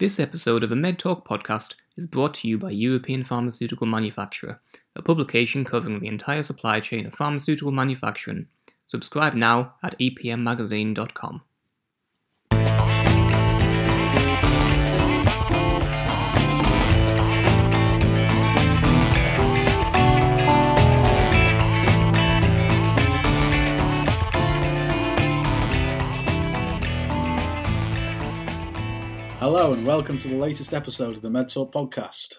This episode of the MedTalk podcast is brought to you by European Pharmaceutical Manufacturer, a publication covering the entire supply chain of pharmaceutical manufacturing. Subscribe now at epmmagazine.com. Hello and welcome to the latest episode of the MedTalk podcast,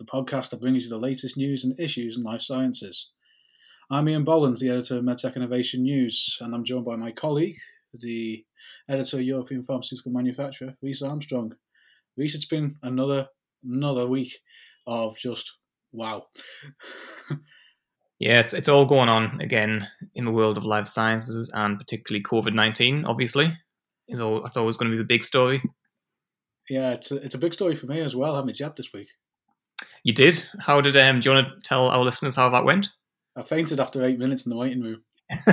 the podcast that brings you the latest news and issues in life sciences. I'm Ian Bolland, the editor of MedTech Innovation News, and I'm joined by my colleague, the editor of European Pharmaceutical Manufacturer, Reece Armstrong. Reece, it's been another another week of just wow. yeah, it's it's all going on again in the world of life sciences and particularly COVID nineteen. Obviously, is all that's always going to be the big story yeah, it's a, it's a big story for me as well. Having a jab this week. You did. How did? Um, do you want to tell our listeners how that went? I fainted after eight minutes in the waiting room.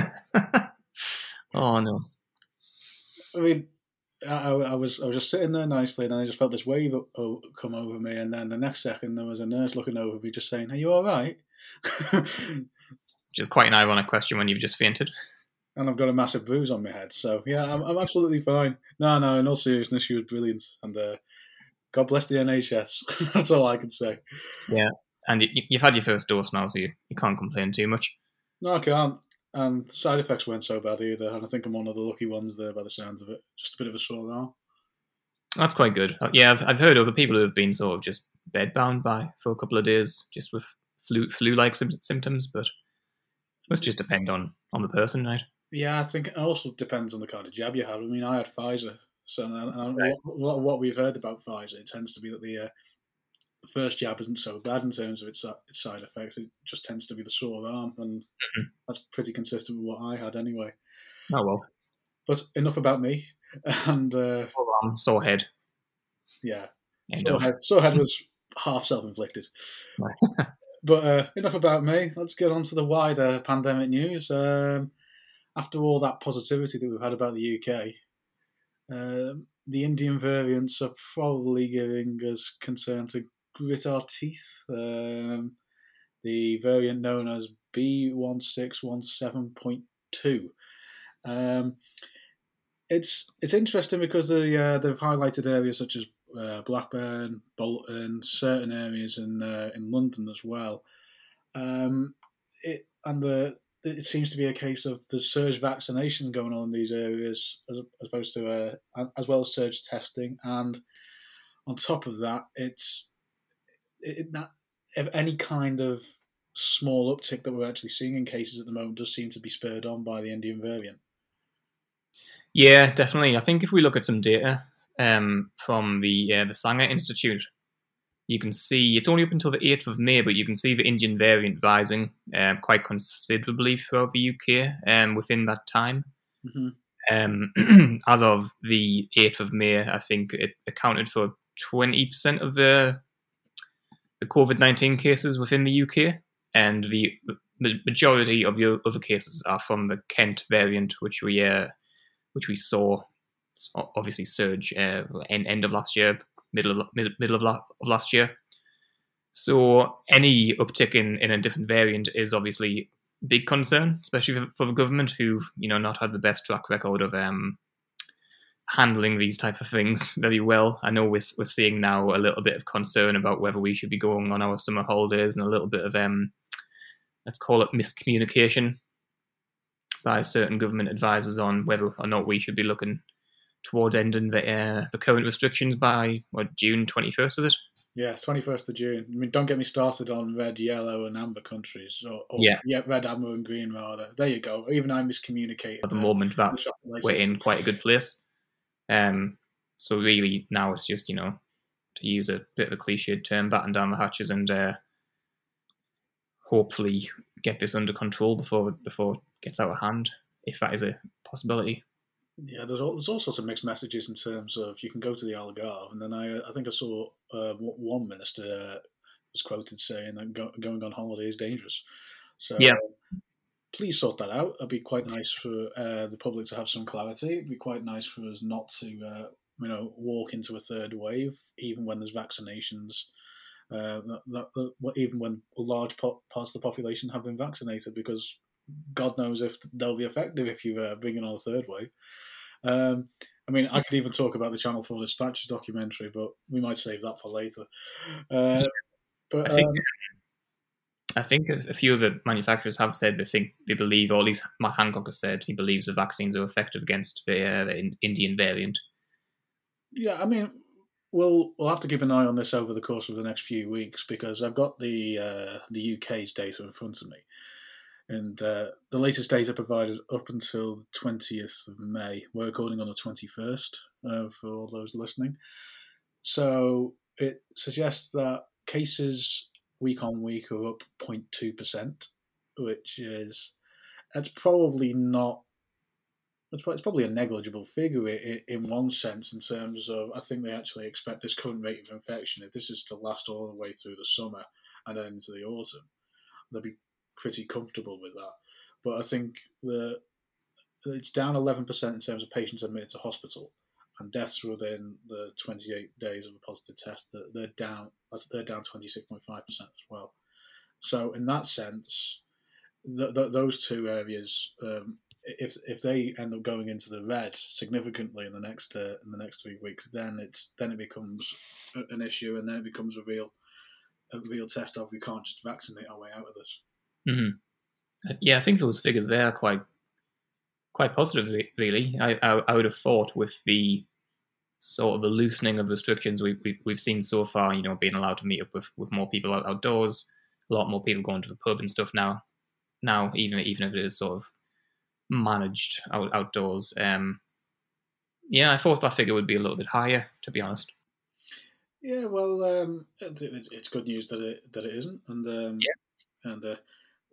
oh no! I mean, I, I, was I was just sitting there nicely, and then I just felt this wave come over me, and then the next second there was a nurse looking over me, just saying, "Are you all right?" Which is quite an ironic question when you've just fainted and I've got a massive bruise on my head. So yeah, I'm, I'm absolutely fine. No, no, in all seriousness, she was brilliant, and uh, God bless the NHS. That's all I can say. Yeah, and you, have had your first dose now, so you, you can't complain too much. No, I can't. And side effects weren't so bad either, and I think I'm one of the lucky ones there by the sounds of it. Just a bit of a sore arm. That's quite good. Uh, yeah, I've, I've heard other people who have been sort of just bedbound by for a couple of days, just with flu flu like symptoms, but it must just depend on on the person, right? Yeah, I think it also depends on the kind of jab you have. I mean, I had Pfizer, so and, right. what, what, we've heard about Pfizer, it tends to be that the, uh, the first jab isn't so bad in terms of its, its side effects. It just tends to be the sore arm, and mm-hmm. that's pretty consistent with what I had anyway. Oh well. But enough about me. And uh, sore arm, sore head. Yeah, sore head, sore head was half self-inflicted. but uh, enough about me. Let's get on to the wider pandemic news. Um, after all that positivity that we've had about the UK, uh, the Indian variants are probably giving us concern to grit our teeth. Um, the variant known as B1617.2. Um, it's it's interesting because they uh, they've highlighted areas such as uh, Blackburn, Bolton, certain areas in uh, in London as well. Um, it, and the it seems to be a case of the surge vaccination going on in these areas as, opposed to uh, as well as surge testing and on top of that it's it, that any kind of small uptick that we're actually seeing in cases at the moment does seem to be spurred on by the Indian variant. Yeah, definitely. I think if we look at some data um, from the uh, the Sanger Institute, you can see it's only up until the 8th of May, but you can see the Indian variant rising um, quite considerably throughout the UK um, within that time. Mm-hmm. Um, as of the 8th of May, I think it accounted for 20% of the, the COVID 19 cases within the UK, and the, the majority of your other cases are from the Kent variant, which we uh, which we saw obviously surge uh, end, end of last year, middle of middle of, la- of last year. So any uptick in, in a different variant is obviously big concern, especially for, for, the government, who've you know not had the best track record of um, handling these type of things very well. I know we're, we're seeing now a little bit of concern about whether we should be going on our summer holidays and a little bit of um, let's call it miscommunication by certain government advisors on whether or not we should be looking towards ending the uh, the current restrictions by what June twenty first is it? Yeah, twenty first of June. I mean, don't get me started on red, yellow, and amber countries. Or, or yeah, yeah, red, amber, and green rather. There you go. Even I miscommunicated. At the moment, that we're in quite a good place. Um, so really now it's just you know to use a bit of a cliched term, batten down the hatches and uh, hopefully get this under control before before it gets out of hand, if that is a possibility. Yeah, there's all, there's all sorts of mixed messages in terms of you can go to the Algarve, and then I I think I saw uh, one minister was quoted saying that go, going on holiday is dangerous. So yeah. please sort that out. It'd be quite nice for uh, the public to have some clarity. It'd be quite nice for us not to uh, you know, walk into a third wave, even when there's vaccinations. Uh, that, that, that, even when large parts of the population have been vaccinated, because God knows if they'll be effective if you uh, bring in on a third wave. Um, I mean, I could even talk about the Channel 4 Dispatches documentary, but we might save that for later. Uh, but I think, um, I think a few of the manufacturers have said they think they believe, or at least Matt Hancock has said he believes the vaccines are effective against the, uh, the Indian variant. Yeah, I mean, we'll we'll have to keep an eye on this over the course of the next few weeks because I've got the uh, the UK's data in front of me, and uh, the latest data provided up until the twentieth of May. We're recording on the twenty first uh, for all those listening. So it suggests that cases week on week are up 0.2 percent, which is that's probably not it's probably a negligible figure in one sense in terms of I think they actually expect this current rate of infection, if this is to last all the way through the summer and then into the autumn, they'll be pretty comfortable with that. But I think the it's down 11% in terms of patients admitted to hospital and deaths within the 28 days of a positive test. They're down. They're down 26.5% as well. So in that sense, th- th- those two areas um, if if they end up going into the red significantly in the next uh, in the next three weeks, then it's then it becomes an issue, and then it becomes a real a real test of we can't just vaccinate our way out of this. Mm-hmm. Yeah, I think those figures there are quite quite positive. Really, I, I, I would have thought with the sort of the loosening of restrictions we, we we've seen so far, you know, being allowed to meet up with, with more people out, outdoors, a lot more people going to the pub and stuff now. Now, even even if it is sort of managed out, outdoors. Um, yeah, I thought that figure would be a little bit higher, to be honest. Yeah, well, um, it's, it's, good news that it that it isn't, and um, yeah, and uh,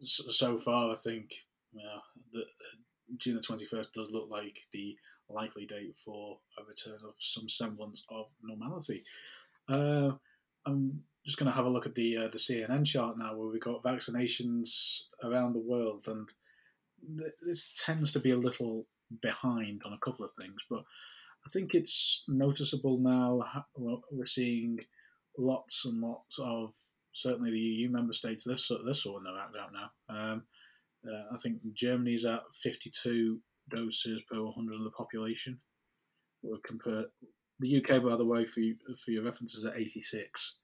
so far I think yeah, the, June the twenty first does look like the likely date for a return of some semblance of normality. Uh, I'm just going to have a look at the uh, the CNN chart now, where we've got vaccinations around the world, and this tends to be a little behind on a couple of things, but I think it's noticeable now. We're seeing lots and lots of certainly the EU member states. This this one they're out now. Um, uh, I think Germany's at 52 doses per 100 of the population. We're compared the UK, by the way, for you, for your references, at 86.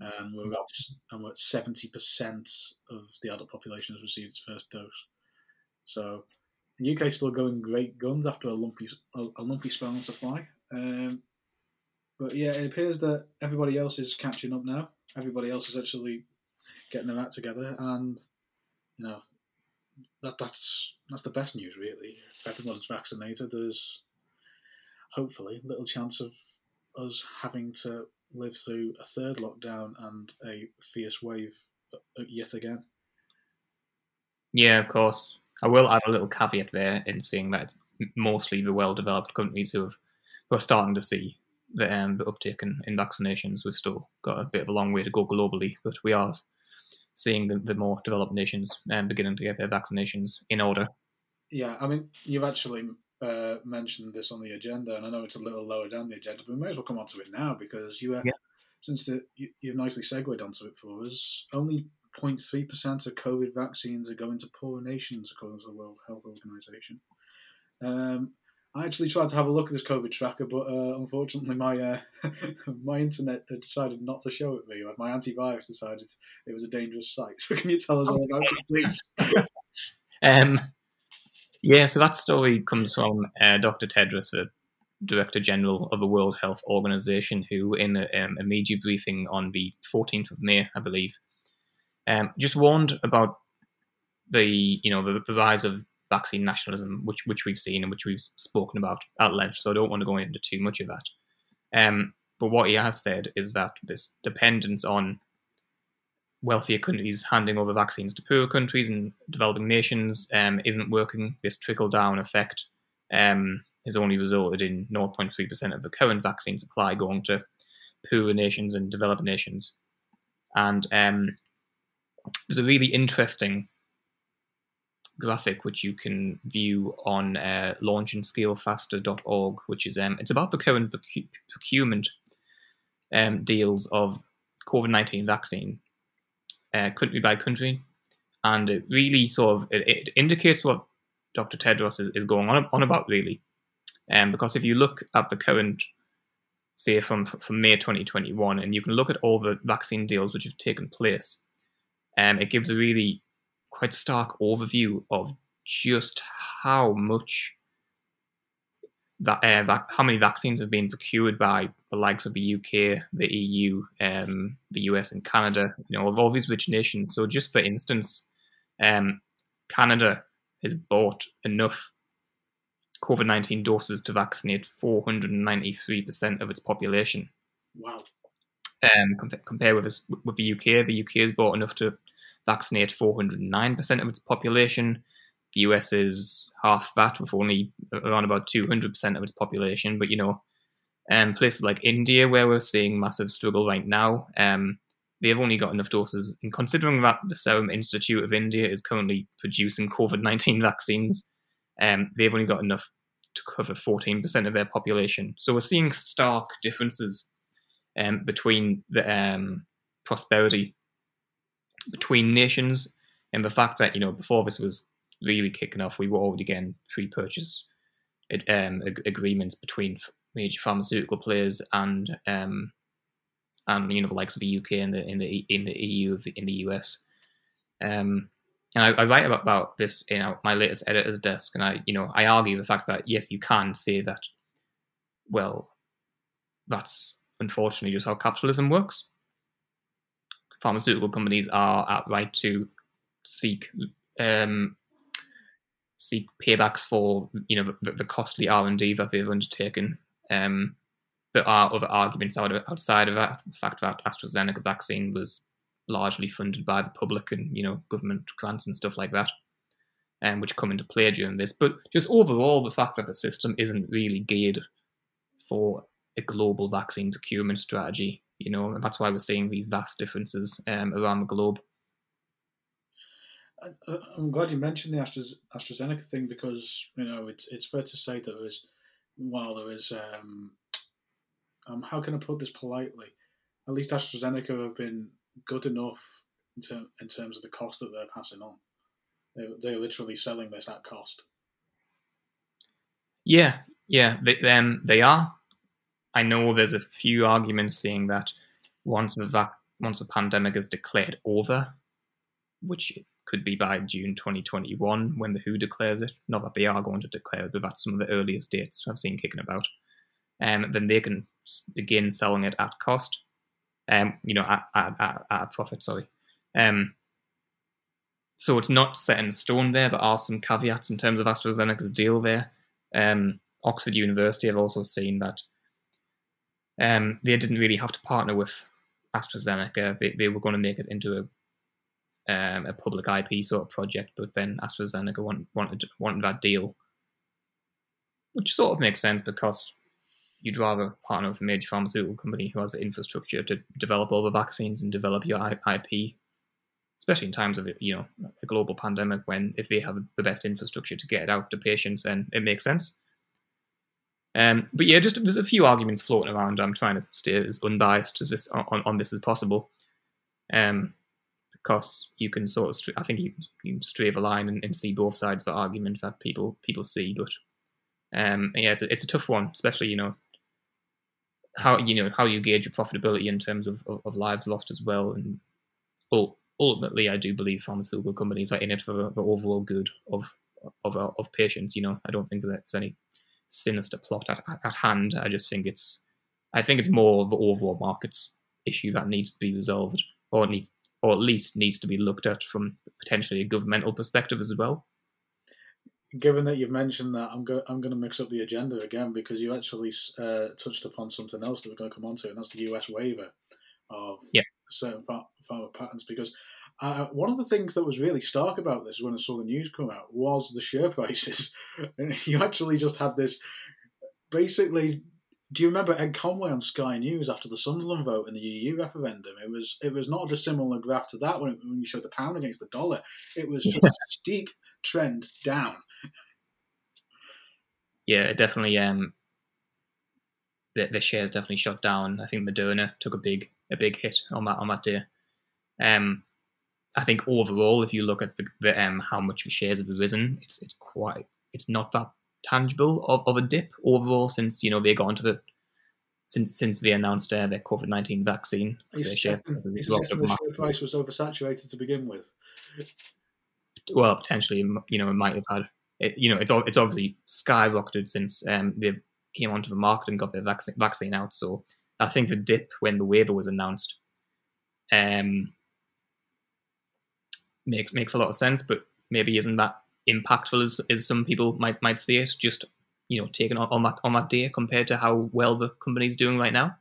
Um, we're at, and we're at 70% of the adult population has received its first dose. So the UK still going great guns after a lumpy a, a lumpy spell on supply. Um, but yeah, it appears that everybody else is catching up now. Everybody else is actually getting their act together, and you know that that's that's the best news really. If everyone's vaccinated, there's hopefully little chance of us having to live through a third lockdown and a fierce wave uh, yet again. Yeah, of course. I will add a little caveat there in saying that it's mostly the well-developed countries who have who are starting to see the, um, the uptake in, in vaccinations. We've still got a bit of a long way to go globally, but we are seeing the, the more developed nations um, beginning to get their vaccinations in order. Yeah, I mean, you've actually uh, mentioned this on the agenda, and I know it's a little lower down the agenda, but we may as well come on to it now because you, uh, yeah. since the, you, you've nicely segued onto it for us, only 0.3% of COVID vaccines are going to poor nations, according to the World Health Organization. Um, I actually tried to have a look at this COVID tracker, but uh, unfortunately, my uh, my internet had decided not to show it me. My antivirus decided it was a dangerous site. So, can you tell us all about it, please? um, yeah, so that story comes from uh, Dr. Tedros, the Director General of the World Health Organization, who, in a, um, a media briefing on the 14th of May, I believe, um, just warned about the you know the, the, rise of vaccine nationalism, which which we've seen and which we've spoken about at length. So I don't want to go into too much of that. Um, but what he has said is that this dependence on wealthier countries handing over vaccines to poorer countries and developing nations um, isn't working. This trickle down effect um, has only resulted in 0.3% of the current vaccine supply going to poorer nations and developing nations. And um, there's a really interesting graphic which you can view on uh, launchandscalefaster.org, which is um, it's about the current procurement um, deals of COVID nineteen vaccine, uh, country by country, and it really sort of it, it indicates what Dr. Tedros is, is going on on about really, um, because if you look at the current say from from May 2021, and you can look at all the vaccine deals which have taken place. Um, it gives a really quite stark overview of just how much that, uh, that how many vaccines have been procured by the likes of the UK, the EU, um, the US, and Canada. You know, of all these rich nations. So, just for instance, um, Canada has bought enough COVID 19 doses to vaccinate 493% of its population. Wow. Um, comp- compare with, us, with the UK, the UK has bought enough to vaccinate 409% of its population. The US is half that, with only around about 200% of its population. But, you know, um, places like India, where we're seeing massive struggle right now, um, they've only got enough doses. And considering that the Serum Institute of India is currently producing COVID 19 vaccines, um, they've only got enough to cover 14% of their population. So we're seeing stark differences um, between the um, prosperity between nations and the fact that, you know, before this was really kicking off, we were already getting pre-purchase um, agreements between major pharmaceutical players and um, and you know the likes of the UK and the in the in the EU in the US. Um, and I, I write about, about this in my latest editor's desk, and I, you know, I argue the fact that yes, you can say that. Well, that's unfortunately just how capitalism works. Pharmaceutical companies are at right to seek um, seek paybacks for you know the, the costly R and D that they've undertaken. Um, there are other arguments outside of that. The fact that AstraZeneca vaccine was largely funded by the public and you know government grants and stuff like that, um, which come into play during this. But just overall, the fact that the system isn't really geared for a global vaccine procurement strategy, you know, and that's why we're seeing these vast differences um, around the globe. I'm glad you mentioned the AstraZeneca thing because you know it's it's fair to say that there is while there is um, um, how can I put this politely? At least AstraZeneca have been good enough in, ter- in terms of the cost that they're passing on. They, they're literally selling this at cost. Yeah, yeah, they, um, they are. I know there's a few arguments saying that once the vac- once the pandemic is declared over, which could be by June 2021 when the WHO declares it. Not that they are going to declare it, but that's some of the earliest dates I've seen kicking about. Um, then they can begin selling it at cost um, you know, at, at, at, at profit. Sorry. Um, so it's not set in stone there, but are some caveats in terms of AstraZeneca's deal there. Um, Oxford University have also seen that um, they didn't really have to partner with AstraZeneca. They, they were going to make it into a um, a public IP sort of project, but then AstraZeneca want, wanted wanted that deal, which sort of makes sense because you'd rather partner with a major pharmaceutical company who has the infrastructure to develop all the vaccines and develop your IP, especially in times of you know a global pandemic when if they have the best infrastructure to get it out to patients, then it makes sense. Um, but yeah, just there's a few arguments floating around. I'm trying to stay as unbiased as this on, on this as possible, um, because you can sort of I think you, you can stray the line and, and see both sides of the argument that people people see, but um, yeah, it's a, it's a tough one, especially you know how you know how you gauge your profitability in terms of, of, of lives lost as well. And ultimately, I do believe pharmaceutical companies are in it for the, the overall good of of of patients. You know, I don't think there's any sinister plot at, at hand. I just think it's I think it's more the overall markets issue that needs to be resolved, or needs or at least needs to be looked at from potentially a governmental perspective as well given that you've mentioned that, I'm going I'm going to mix up the agenda again because you actually uh, touched upon something else that we're going to come on to, and that's the US waiver of yeah. certain pharma patents. Because uh, one of the things that was really stark about this when I saw the news come out was the share prices, and you actually just had this basically do you remember Ed Conway on Sky News after the Sunderland vote in the EU referendum? It was it was not a dissimilar graph to that when, when you showed the pound against the dollar. It was just a steep trend down. Yeah, definitely. Um, the, the shares definitely shot down. I think Moderna took a big a big hit on that on that day. Um, I think overall, if you look at the, the um how much the shares have risen, it's it's quite it's not that tangible of, of a dip overall since you know they got into the since since they announced uh, their COVID nineteen vaccine. Their share, the share price was oversaturated to begin with. Well, potentially, you know, it might have had. It, you know, it's it's obviously skyrocketed since um, they came onto the market and got their vaccine vaccine out. So I think the dip when the waiver was announced um, makes makes a lot of sense, but maybe isn't that impactful as, as some people might might see it. Just you know, taken on, on that on that day compared to how well the company's doing right now.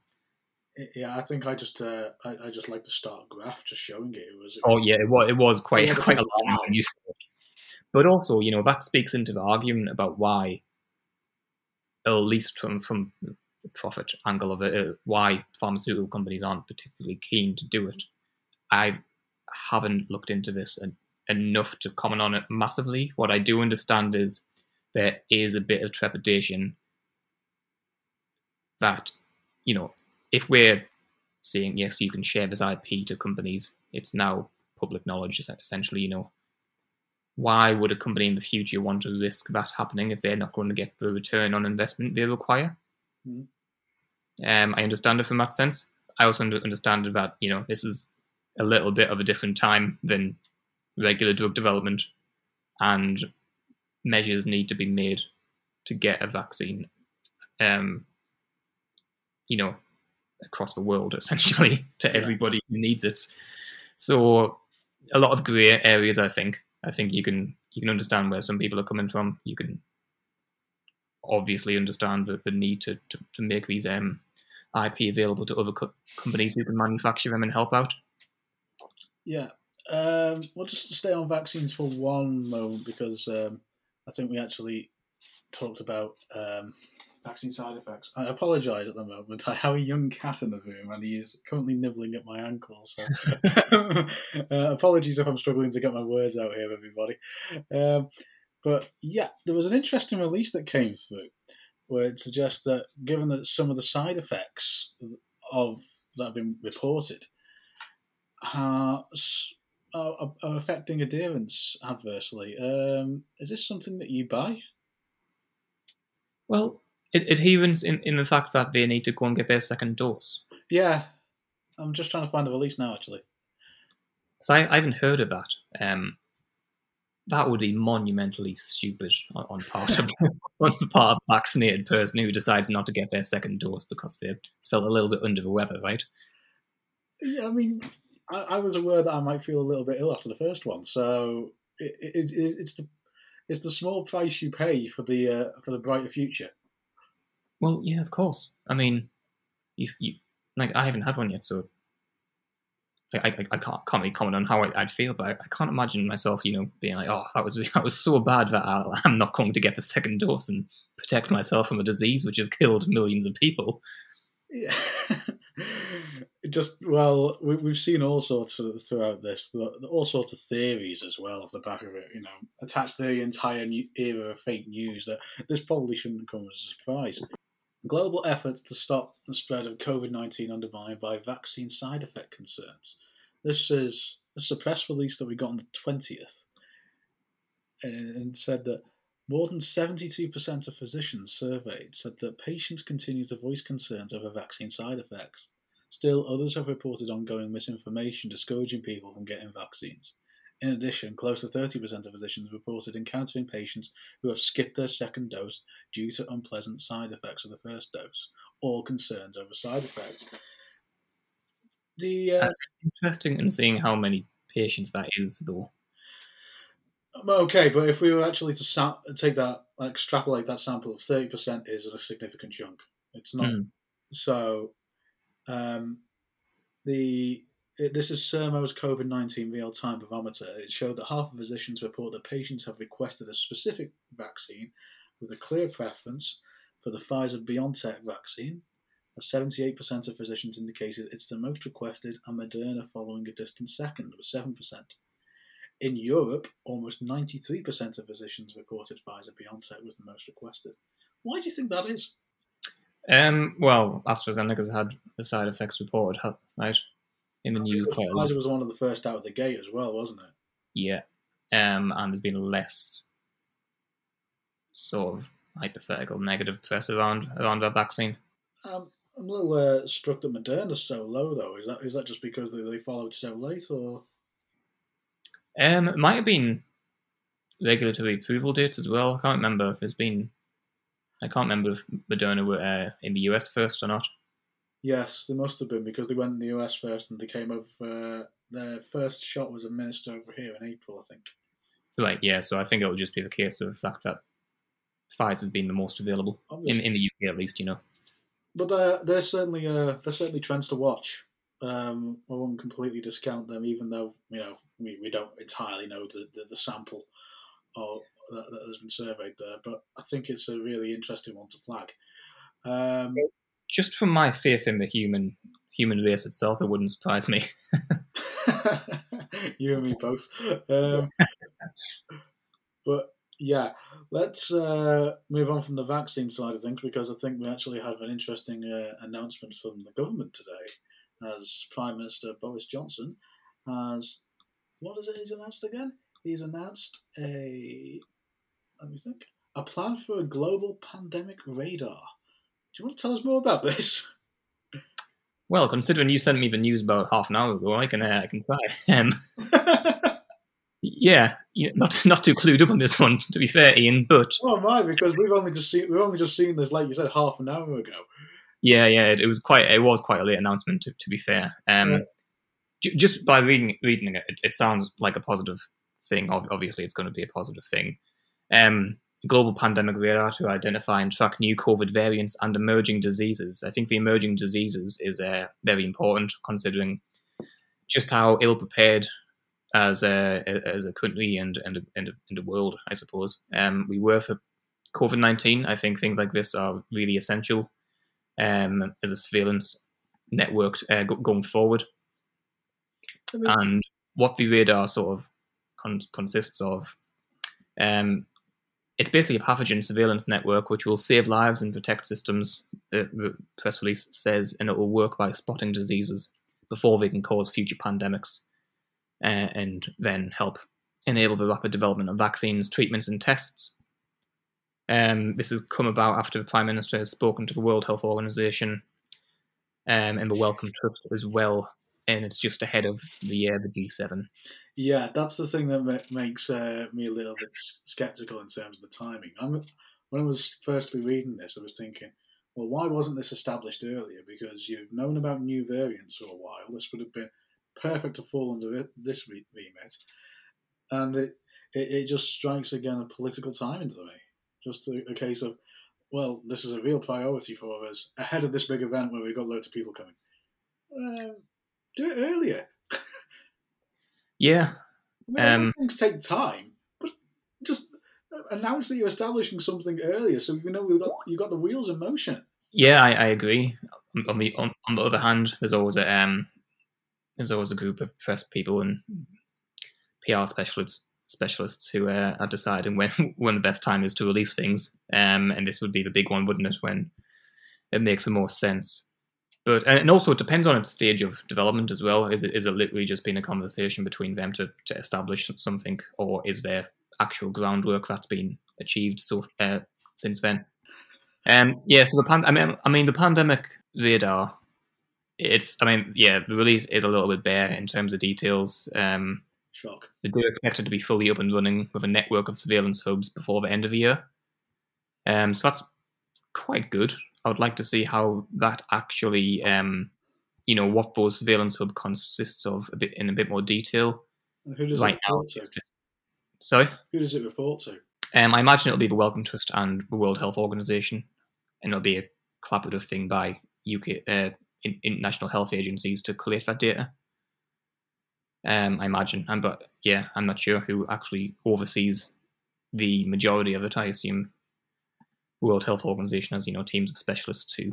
Yeah, I think I just uh, I, I just like the start graph, just showing it. It was. It oh yeah, it was it was quite quite alarming when you see it. But also, you know, that speaks into the argument about why, at least from from the profit angle of it, uh, why pharmaceutical companies aren't particularly keen to do it. I haven't looked into this enough to comment on it massively. What I do understand is there is a bit of trepidation that, you know, if we're saying, yes, you can share this IP to companies, it's now public knowledge, essentially, you know, why would a company in the future want to risk that happening if they're not going to get the return on investment they require? Mm. Um, I understand it from that sense. I also understand that, you know, this is a little bit of a different time than regular drug development, and measures need to be made to get a vaccine. Um, you know, across the world essentially to everybody who needs it. So a lot of grey areas. I think. I think you can you can understand where some people are coming from. You can obviously understand the, the need to, to, to make these um, IP available to other co- companies who can manufacture them and help out. Yeah, um, well, just stay on vaccines for one moment because um, I think we actually talked about um, vaccine side effects. I apologise at the moment. I have a young cat in the room and he is currently nibbling at my ankle. So uh, apologies if I'm struggling to get my words out here, everybody. Um, but yeah, there was an interesting release that came through where it suggests that given that some of the side effects of that have been reported are are, are affecting adherence adversely. Um, is this something that you buy? Well, adherence in, in the fact that they need to go and get their second dose. Yeah, I'm just trying to find the release now, actually. So I, I haven't heard of that. Um, that would be monumentally stupid on, on part of on the part of a vaccinated person who decides not to get their second dose because they felt a little bit under the weather, right? Yeah, I mean, I, I, was aware that I might feel a little bit ill after the first one, so it, it, it, it's the it's the small price you pay for the uh, for the brighter future. Well, yeah, of course. I mean, you, you like I haven't had one yet, so I, I, I can't, can't really comment on how I, would feel, but I, I, can't imagine myself, you know, being like, oh, that was that was so bad that i am not going to get the second dose and protect myself from a disease which has killed millions of people. Yeah. just well, we, have seen all sorts of, throughout this, the, the, all sorts of theories as well off the back of it. You know, attached to the entire new era of fake news that this probably shouldn't come as a surprise. Global efforts to stop the spread of COVID nineteen undermined by vaccine side effect concerns. This is this is a press release that we got on the twentieth, and, and said that more than 72% of physicians surveyed said that patients continue to voice concerns over vaccine side effects. Still, others have reported ongoing misinformation discouraging people from getting vaccines. In addition, close to 30% of physicians reported encountering patients who have skipped their second dose due to unpleasant side effects of the first dose or concerns over side effects. The uh, interesting in seeing how many patients that is, though. Okay, but if we were actually to sa- take that, and extrapolate that sample, thirty percent is a significant chunk. It's not. Mm. So, um, the this is Sermo's COVID nineteen real time barometer. It showed that half of physicians report that patients have requested a specific vaccine with a clear preference for the Pfizer BioNTech vaccine, as 78% of physicians indicated it's the most requested, and Moderna following a distant second with 7%. In Europe, almost 93% of physicians reported Pfizer BioNTech was the most requested. Why do you think that is? Um, well, AstraZeneca's had the side effects reported, right? In the news Because quite a lot. Pfizer was one of the first out of the gate as well, wasn't it? Yeah. Um, and there's been less sort of hypothetical negative press around around that vaccine. Um, I'm a little uh, struck that Moderna's so low, though. Is that is that just because they, they followed so late, or Um, it might have been regulatory approval dates as well. I can't remember there's been. I can't remember if Moderna were uh, in the US first or not. yes, they must have been because they went in the US first and they came over. Uh, their first shot was a minister over here in April, I think. Right, yeah. So I think it'll just be the case of the fact that Pfizer's been the most available in, Obviously. in the UK at least. You know. But uh, they're certainly uh, they're certainly trends to watch. Um, I won't completely discount them, even though you know we, we don't entirely know the, the, the sample or that, that has been surveyed there. But I think it's a really interesting one to flag. Um, Just from my faith in the human human race itself, it wouldn't surprise me. you and me both. Um, but yeah, let's uh, move on from the vaccine side of things because I think we actually have an interesting uh, announcement from the government today, as Prime Minister Boris Johnson has. What is it he's announced again? He's announced a. Let me think. A plan for a global pandemic radar. Do you want to tell us more about this? Well, considering you sent me the news about half an hour ago, I can uh, I can try. Um, yeah, not not too clued up on this one, to be fair, Ian. But Oh my! Because we've only just seen we've only just seen this, like you said, half an hour ago. yeah, yeah, it, it was quite it was quite a late announcement, to, to be fair. Um, Yeah. j- just by reading reading it, it, it sounds like a positive thing. Obviously, it's going to be a positive thing. Um, global pandemic radar to identify and track new COVID variants and emerging diseases. I think the emerging diseases is uh, very important, considering just how ill prepared as a as a country and and and, and a world, I suppose. Um, we were for COVID nineteen. I think things like this are really essential um, as a surveillance network uh, going forward. I mean, And what the radar sort of con- consists of, um, it's basically a pathogen surveillance network which will save lives and protect systems. The, the press release says, and it will work by spotting diseases before they can cause future pandemics, uh, and then help enable the rapid development of vaccines, treatments, and tests. Um, this has come about after the Prime Minister has spoken to the World Health Organization um, and the Wellcome Trust as well, and it's just ahead of the uh, the G7. yeah, that's the thing that ma- makes uh, me a little bit skeptical in terms of the timing. I'm, when I was firstly reading this, I was thinking, well, why wasn't this established earlier? Because you've known about new variants for a while. This would have been perfect to fall under it, this re- remit, and it, it it just strikes again a political timing to me. Just a, a case of, well, this is a real priority for us ahead of this big event where we've got loads of people coming. Um, do it earlier. Yeah, I mean, Um, things take time, but just announce that you're establishing something earlier, so you know we've got you got the wheels in motion. yeah, I, I agree. On the on, on the other hand, there's always a um, there's always a group of press people and PR specialists specialists who uh, are deciding when when the best time is to release things. Um, and this would be the big one, wouldn't it? When it makes the most sense. But and also it depends on its stage of development as well. Is it is it literally just been a conversation between them to, to establish something, or is there actual groundwork that's been achieved so uh, since then? Um, yeah. So the pan- I mean, I mean the pandemic radar. It's I mean yeah the release is a little bit bare in terms of details. Um, Shock. they do expect it to be fully up and running with a network of surveillance hubs before the end of the year. Um, so that's quite good. I would like to see how that actually, um, you know, what those surveillance hub consists of a bit in a bit more detail. And who does right it now, report to? sorry, Who does it report to? um, I imagine it'll be the Wellcome Trust and the World Health Organization, and it'll be a collaborative thing by UK uh, in, international health agencies to collate that data. Um, I imagine, and but yeah, I'm not sure who actually oversees the majority of it. I assume World Health Organization has you know teams of specialists who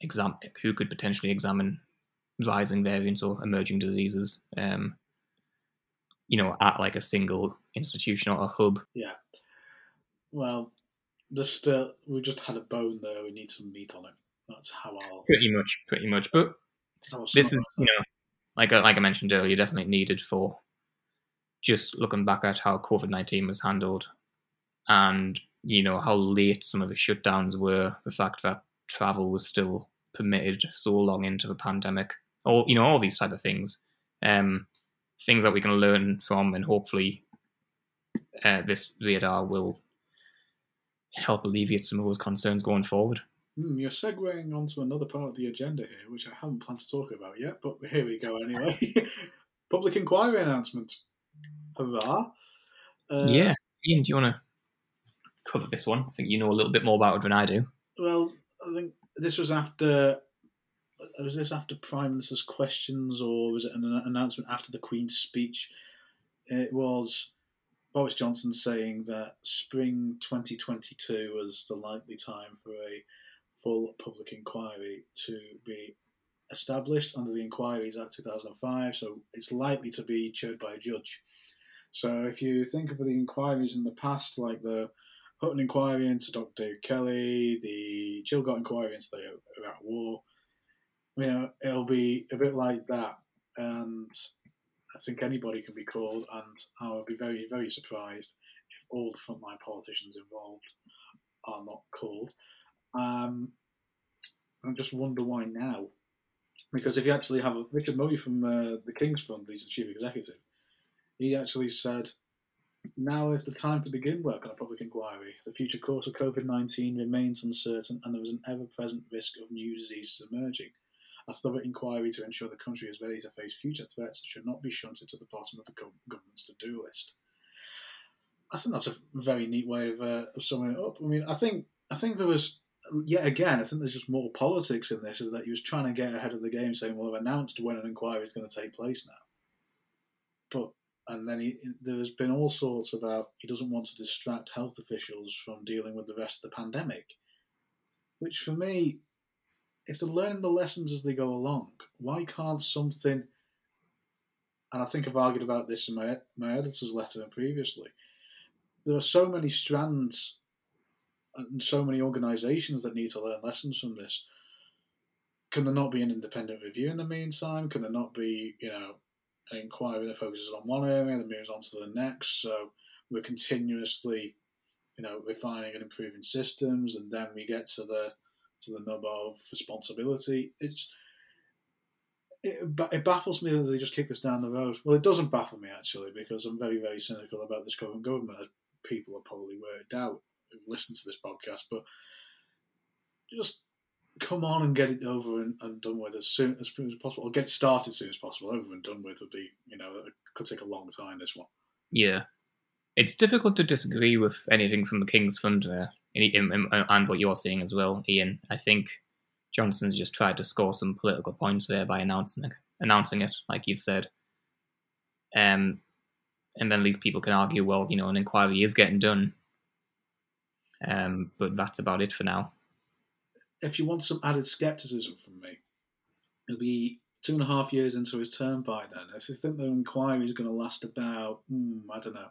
exam who could potentially examine rising variants or emerging diseases. Um, you know, at like a single institution or a hub. Yeah. Well, there's still we just had a bone there. We need some meat on it. That's how I'll. Pretty much, pretty much. But this is, you know, like I, like I mentioned earlier, definitely needed for just looking back at how COVID nineteen was handled, and you know how late some of the shutdowns were. The fact that travel was still permitted so long into the pandemic, or you know all these type of things, um, things that we can learn from, and hopefully uh, this radar will help alleviate some of those concerns going forward. Mm, you're segueing onto another part of the agenda here, which I haven't planned to talk about yet, but here we go anyway. Public inquiry announcement. Hurrah. Uh, yeah. Ian, do you want to cover this one? I think you know a little bit more about it than I do. Well, I think this was after. Was this after Prime Minister's questions, or was it an announcement after the Queen's speech? It was Boris Johnson saying that spring 2022 was the likely time for a full public inquiry to be established under the Inquiries Act 2005, so it's likely to be chaired by a judge. So if you think of the inquiries in the past, like the Hutton inquiry into Dr. Kelly, the Chilcot inquiry into the Iraq War, you know, it'll be a bit like that. And I think anybody can be called, and I would be very, very surprised if all the frontline politicians involved are not called. Um, I just wonder why now. Because if you actually have a, Richard Murray from uh, the King's Fund, he's the chief executive, he actually said, now is the time to begin work on a public inquiry. The future course of COVID 19 remains uncertain, and there is an ever present risk of new diseases emerging. A thorough inquiry to ensure the country is ready to face future threats should not be shunted to the bottom of the government's to do list. I think that's a very neat way of, uh, of summing it up. I mean, I think I think there was yet again, I think there's just more politics in this. Is that he was trying to get ahead of the game, saying, "Well, I've announced when an inquiry is going to take place now." And then he, there's been all sorts about he doesn't want to distract health officials from dealing with the rest of the pandemic, which for me, if they're learning the lessons as they go along, why can't something? And I think I've argued about this in my my editor's letter previously. There are so many strands and so many organisations that need to learn lessons from this. Can there not be an independent review in the meantime? Can there not be, you know, an inquiry that focuses on one area and moves on to the next? So we're continuously, you know, refining and improving systems, and then we get to the to the nub of responsibility. It's it, it baffles me that they just kick this down the road. Well, it doesn't baffle me actually because I'm very very cynical about this current government, as people are probably worked out who listen to this podcast, but just come on and get it over and, and done with as soon as soon as possible, or get started as soon as possible. Over and done with would be, you know, it could take a long time. This one. Yeah, it's difficult to disagree with anything from the King's Fund there, and what you're saying as well, Ian. I think Johnson's just tried to score some political points there by announcing it, announcing it, like you've said. Um, and then at least people can argue, well, you know, an inquiry is getting done. Um, but that's about it for now. If you want some added skepticism from me, it'll be two and a half years into his term by then. I you think the inquiry is going to last about, hmm, I don't know,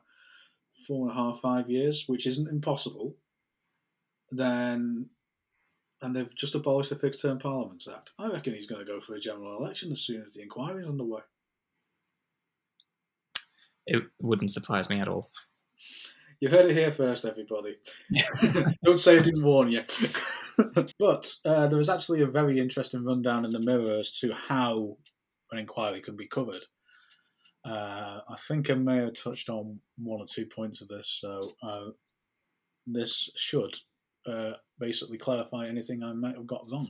four and a half, five years, which isn't impossible, then and they've just abolished the Fixed Term Parliaments Act. I reckon he's going to go for a general election as soon as the inquiry is underway. It wouldn't surprise me at all. You heard it here first, everybody. Don't say I didn't warn you. but uh, there was actually a very interesting rundown in the Mirror as to how an inquiry can be covered. Uh, I think I may have touched on one or two points of this, so uh, this should uh, basically clarify anything I might have got wrong.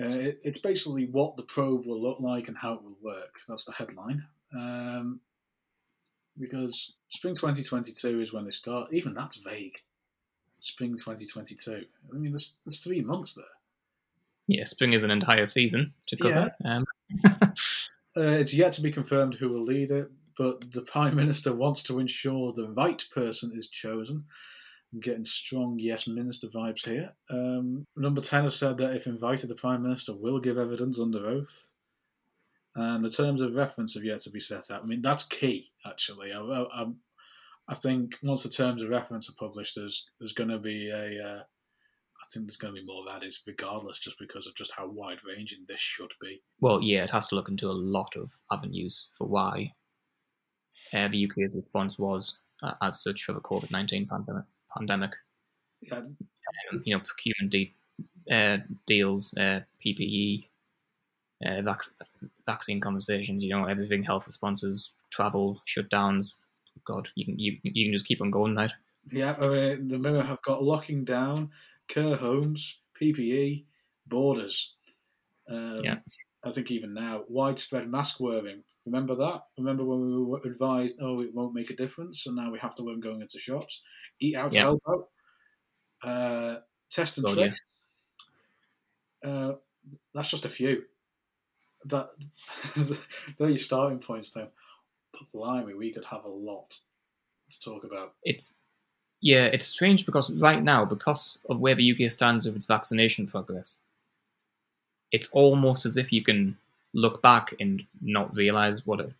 Uh, it, it's basically what the probe will look like and how it will work. That's the headline. Um, because spring 2022 is when they start. Even that's vague. Spring 2022. I mean, there's, there's three months there. Yeah, spring is an entire season to cover. Yeah. Um. uh, it's yet to be confirmed who will lead it, but the Prime Minister wants to ensure the right person is chosen. I'm getting strong yes minister vibes here. Um, number 10 has said that if invited, the Prime Minister will give evidence under oath. And the terms of reference have yet to be set out. I mean, that's key, actually. I, I, I think once the terms of reference are published, there's there's going to be a. Uh, I think there's going to be more that is regardless, just because of just how wide ranging this should be. Well, yeah, it has to look into a lot of avenues for why uh, the UK's response was uh, as such for the COVID nineteen pandemic. Pandemic, Yeah, um, you know, procurement de- uh, deals, uh, PPE, uh, vac- vaccine conversations. You know, everything, health responses, travel shutdowns. God, you can you, you can just keep on going, right? yeah. I mean, the Mirror have got locking down, care homes, PPE, borders. Um, Yeah. I think even now, widespread mask wearing. Remember that? Remember when we were advised, oh, it won't make a difference, and now we have to wear them going into shops. Eat out, Yeah. help out. Uh, test and God, trace. Uh, that's just a few. That they're your starting points, though. Blimey, we could have a lot to talk about. it's yeah, it's strange because right now, because of where the UK stands with its vaccination progress, it's almost as if you can look back and not realise what a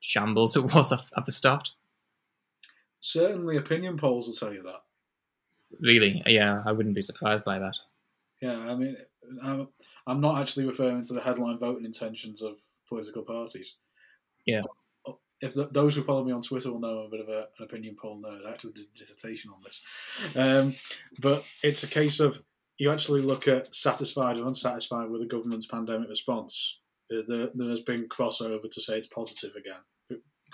shambles it was at, at the start. Certainly, opinion polls will tell you that. Really, yeah, I wouldn't be surprised by that. Yeah, I mean, I'm not actually referring to the headline voting intentions of political parties. Yeah. If th those who follow me on Twitter will know I'm a bit of a, an opinion poll nerd. I actually did a dissertation on this. Um, but it's a case of you actually look at satisfied or unsatisfied with the government's pandemic response. Uh, There, there has been crossover to say it's positive again.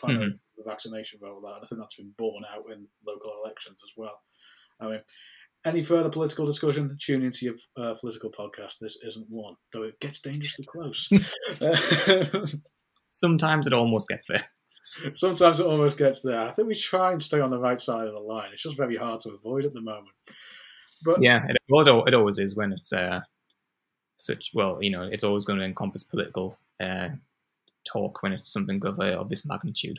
Finally, the vaccination rollout. I think that's been borne out in local elections as well. I mean, any further political discussion, tune into your uh, political podcast. This isn't one, though it gets dangerously close. Sometimes it almost gets there. Sometimes it almost gets there. I think we try and stay on the right side of the line. It's just very hard to avoid at the moment. But Yeah, it, well, it always is when it's uh, such. Well, you know, it's always going to encompass political uh, talk when it's something of, uh, of this magnitude.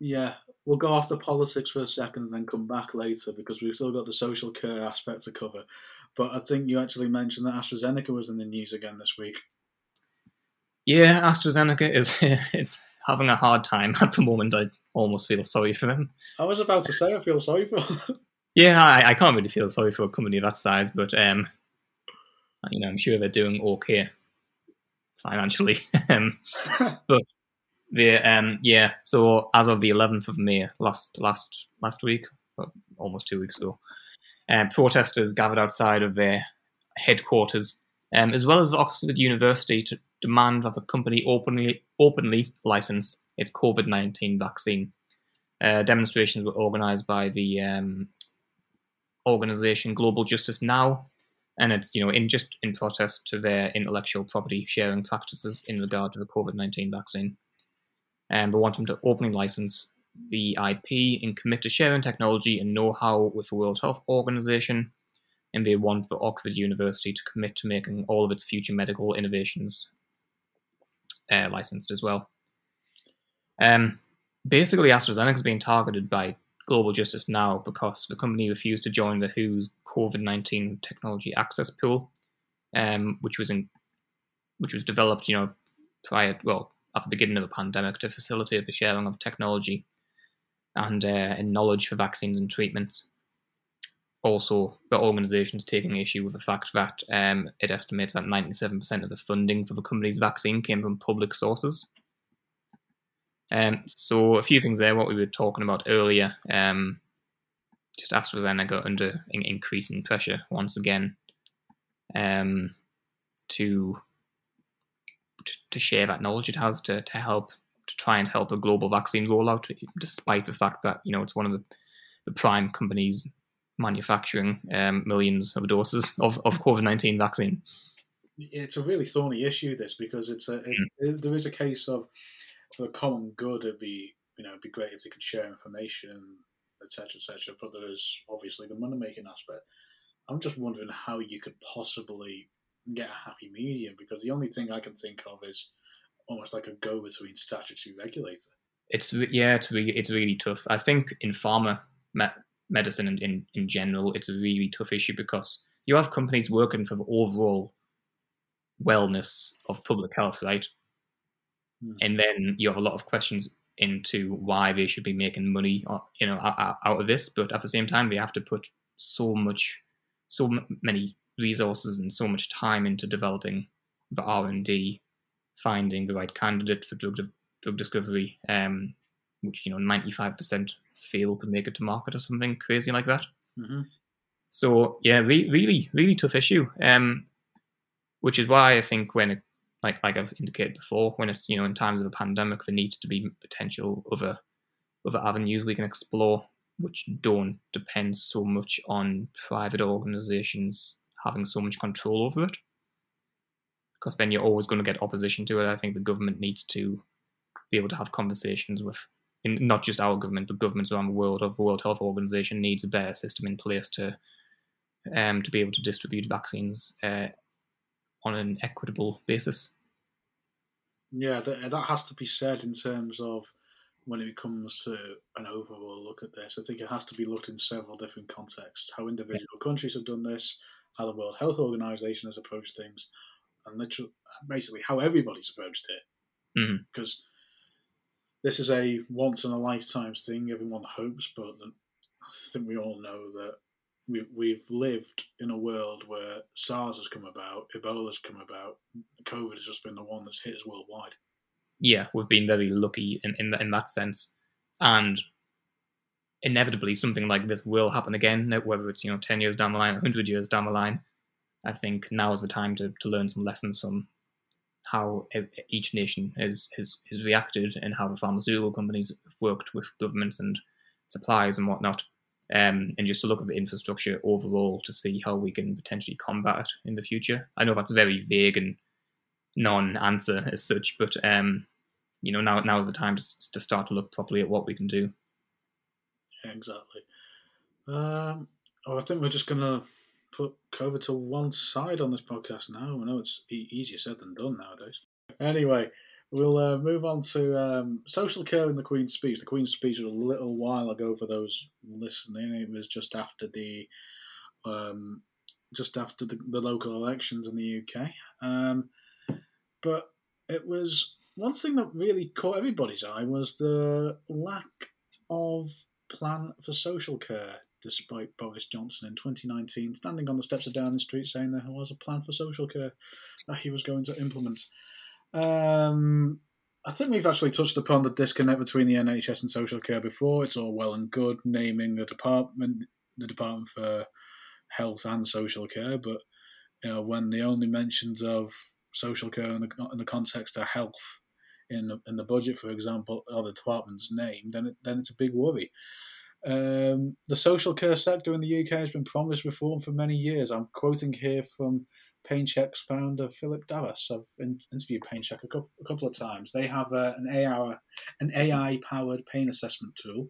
yeah, we'll go off the politics for a second and then come back later because we've still got the social care aspect to cover. But I think you actually mentioned that AstraZeneca was in the news again this week. Yeah, AstraZeneca is it's having a hard time at the moment. I almost feel sorry for them. I was about to say I feel sorry for. Yeah, I, I can't really feel sorry for a company that size, but um, you know, I'm sure they're doing okay financially. um, but the um, yeah. So as of the 11th of May, last last last week, almost two weeks ago, uh, protesters gathered outside of their headquarters, um, as well as Oxford University, to demand that the company openly openly license its COVID 19 vaccine. Uh, demonstrations were organised by the um, organization Global Justice Now, and it's you know in just in protest to their intellectual property sharing practices in regard to the COVID nineteen vaccine. And they want them to openly license the IP and commit to sharing technology and know-how with the World Health Organization, and they want the Oxford University to commit to making all of its future medical innovations uh, licensed as well. Um, basically, AstraZeneca is being targeted by Global Justice Now because the company refused to join the WHO's COVID nineteen technology access pool, um, which was in, which was developed, you know, prior well at the beginning of the pandemic to facilitate the sharing of technology and, uh, and knowledge for vaccines and treatments. Also, the organisation is taking issue with the fact that um, it estimates that 97% of the funding for the company's vaccine came from public sources. Um, so a few things there. What we were talking about earlier, um, just AstraZeneca under in- increasing pressure once again, um, to, to to share that knowledge it has to to help to try and help a global vaccine rollout, despite the fact that you know it's one of the the prime companies manufacturing um, millions of doses of, of COVID nineteen vaccine. it's a really thorny issue this because it's a it's, it, there is a case of for the common good it'd be you know it'd be great if they could share information etc etc but there is obviously the money making aspect i'm just wondering how you could possibly get a happy medium because the only thing i can think of is almost like a go between statutory regulator It's yeah, it's really it's really tough. I think in pharma, medicine in, in, in general, it's a really tough issue because you have companies working for the overall wellness of public health, right? Mm. And then you have a lot of questions into why they should be making money, uh, you know, out of this. But at the same time, they have to put so much, so many resources and so much time into developing the R and D, finding the right candidate for drug drug discovery, um, which you know ninety five percent fail to make it to market or something crazy like that. Mm-hmm. So yeah, re- really, really tough issue. Um, which is why I think when it, like like I've indicated before, when it's you know in times of a pandemic, there needs to be potential other other avenues we can explore, which don't depend so much on private organisations having so much control over it. Because then you're always going to get opposition to it. I think the government needs to be able to have conversations with, in, not just our government, but governments around the world. of the World Health Organization needs a better system in place to, um, to be able to distribute vaccines uh, on an equitable basis. Yeah, that, that has to be said in terms of when it comes to an overall look at this. I think it has to be looked in several different contexts. How individual yeah. countries have done this, how the World Health Organization has approached things, and literally, basically how everybody's approached it. Mm-hmm. Because this is a once in a lifetime thing. Everyone hopes, but I think we all know that we've, we've lived in a world where SARS has come about, Ebola's come about, COVID has just been the one that's hit us worldwide. Yeah, we've been very lucky in in, in that sense, and inevitably something like this will happen again. Whether it's you know ten years down the line, hundred years down the line, I think now is the time to, to learn some lessons from how each nation has, has has reacted and how the pharmaceutical companies have worked with governments and supplies and whatnot um, and just to look at the infrastructure overall to see how we can potentially combat it in the future. I know that's very vague and non-answer as such, but um, you know now now is the time to to start to look properly at what we can do. Exactly. Um, oh, I think we're just gonna put COVID to one side on this podcast now. I know it's easier said than done nowadays. Anyway, We'll uh, move on to um, social care in the Queen's speech. The Queen's speech was a little while ago for those listening. It was just after the um, just after the, the, local elections in the UK. Um, but it was one thing that really caught everybody's eye was the lack of plan for social care, despite Boris Johnson in 2019 standing on the steps of Downing Street saying there was a plan for social care that he was going to implement. Um, I think we've actually touched upon the disconnect between the NHS and social care before. It's all well and good naming the department, the Department for Health and Social Care, but you know, when the only mentions of social care in the, in the context of health in the, in the budget, for example, are the department's name, then it, then it's a big worry. Um, the social care sector in the UK has been promised reform for many years. I'm quoting here from PainCheck's founder Philip Daffas. I've interviewed PainCheck a couple, a couple of times. They have uh, an AI an AI powered pain assessment tool.